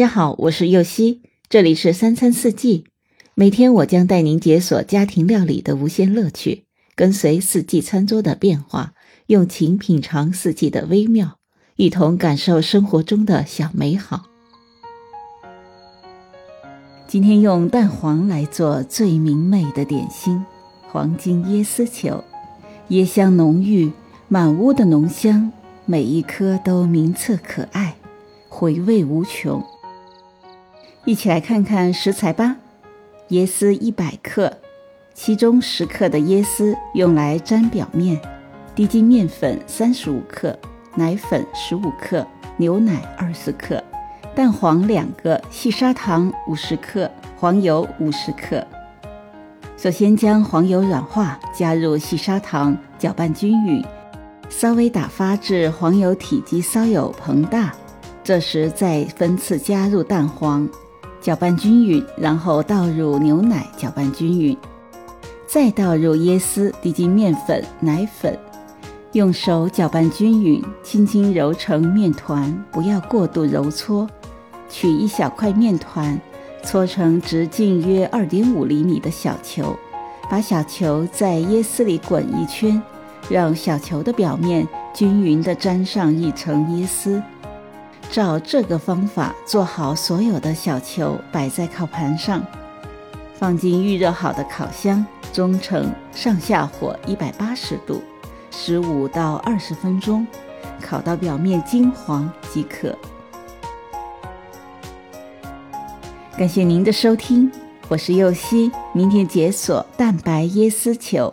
大家好，我是右希，这里是三餐四季。每天我将带您解锁家庭料理的无限乐趣，跟随四季餐桌的变化，用情品尝四季的微妙，一同感受生活中的小美好。今天用蛋黄来做最明媚的点心——黄金椰丝球，椰香浓郁，满屋的浓香，每一颗都明澈可爱，回味无穷。一起来看看食材吧。椰丝一百克，其中十克的椰丝用来粘表面。低筋面粉三十五克，奶粉十五克，牛奶二十克，蛋黄两个，细砂糖五十克，黄油五十克。首先将黄油软化，加入细砂糖，搅拌均匀，稍微打发至黄油体积稍有膨大，这时再分次加入蛋黄。搅拌均匀，然后倒入牛奶，搅拌均匀，再倒入椰丝、低筋面粉、奶粉，用手搅拌均匀，轻轻揉成面团，不要过度揉搓。取一小块面团，搓成直径约二点五厘米的小球，把小球在椰丝里滚一圈，让小球的表面均匀地沾上一层椰丝。照这个方法做好所有的小球，摆在烤盘上，放进预热好的烤箱，中程上下火一百八十度，十五到二十分钟，烤到表面金黄即可。感谢您的收听，我是右希，明天解锁蛋白椰丝球。